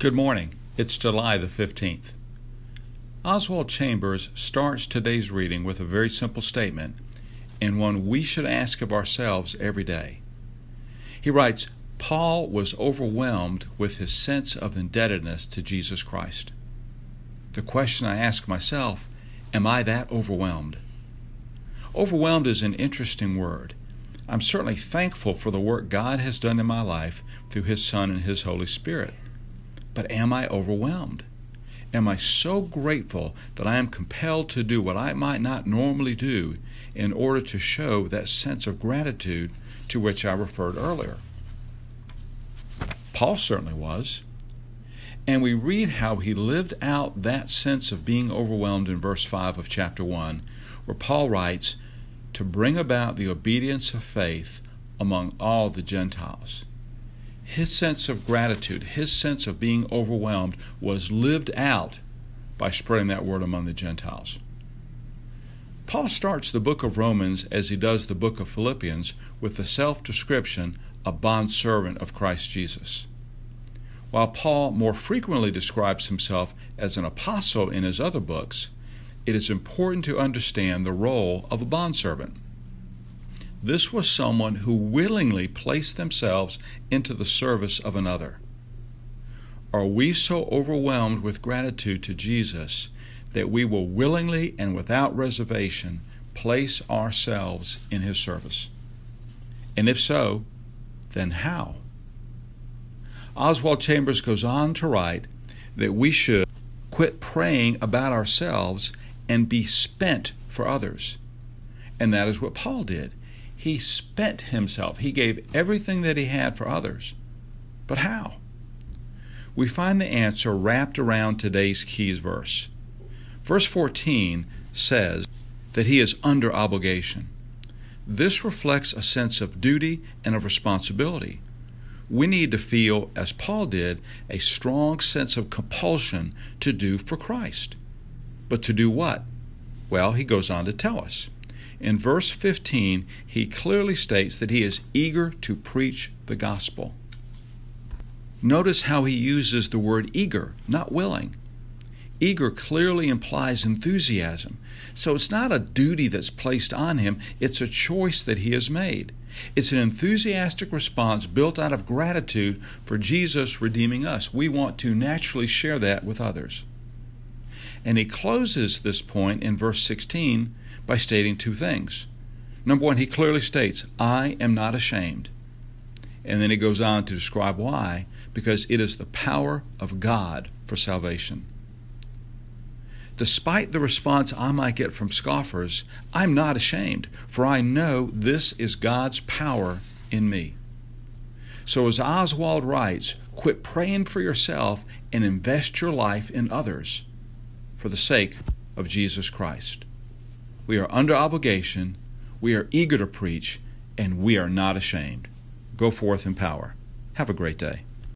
Good morning. It's July the 15th. Oswald Chambers starts today's reading with a very simple statement and one we should ask of ourselves every day. He writes Paul was overwhelmed with his sense of indebtedness to Jesus Christ. The question I ask myself am I that overwhelmed? Overwhelmed is an interesting word. I'm certainly thankful for the work God has done in my life through His Son and His Holy Spirit. But am I overwhelmed? Am I so grateful that I am compelled to do what I might not normally do in order to show that sense of gratitude to which I referred earlier? Paul certainly was. And we read how he lived out that sense of being overwhelmed in verse 5 of chapter 1, where Paul writes, To bring about the obedience of faith among all the Gentiles his sense of gratitude, his sense of being overwhelmed, was lived out by spreading that word among the Gentiles. Paul starts the book of Romans as he does the book of Philippians with the self description a bondservant of Christ Jesus. While Paul more frequently describes himself as an apostle in his other books, it is important to understand the role of a bondservant. This was someone who willingly placed themselves into the service of another. Are we so overwhelmed with gratitude to Jesus that we will willingly and without reservation place ourselves in His service? And if so, then how? Oswald Chambers goes on to write that we should quit praying about ourselves and be spent for others. And that is what Paul did. He spent himself. He gave everything that he had for others. But how? We find the answer wrapped around today's keys verse. Verse 14 says that he is under obligation. This reflects a sense of duty and of responsibility. We need to feel, as Paul did, a strong sense of compulsion to do for Christ. But to do what? Well, he goes on to tell us. In verse 15, he clearly states that he is eager to preach the gospel. Notice how he uses the word eager, not willing. Eager clearly implies enthusiasm. So it's not a duty that's placed on him, it's a choice that he has made. It's an enthusiastic response built out of gratitude for Jesus redeeming us. We want to naturally share that with others. And he closes this point in verse 16 by stating two things. Number one, he clearly states, I am not ashamed. And then he goes on to describe why, because it is the power of God for salvation. Despite the response I might get from scoffers, I'm not ashamed, for I know this is God's power in me. So, as Oswald writes, quit praying for yourself and invest your life in others for the sake of Jesus Christ. We are under obligation, we are eager to preach, and we are not ashamed. Go forth in power. Have a great day.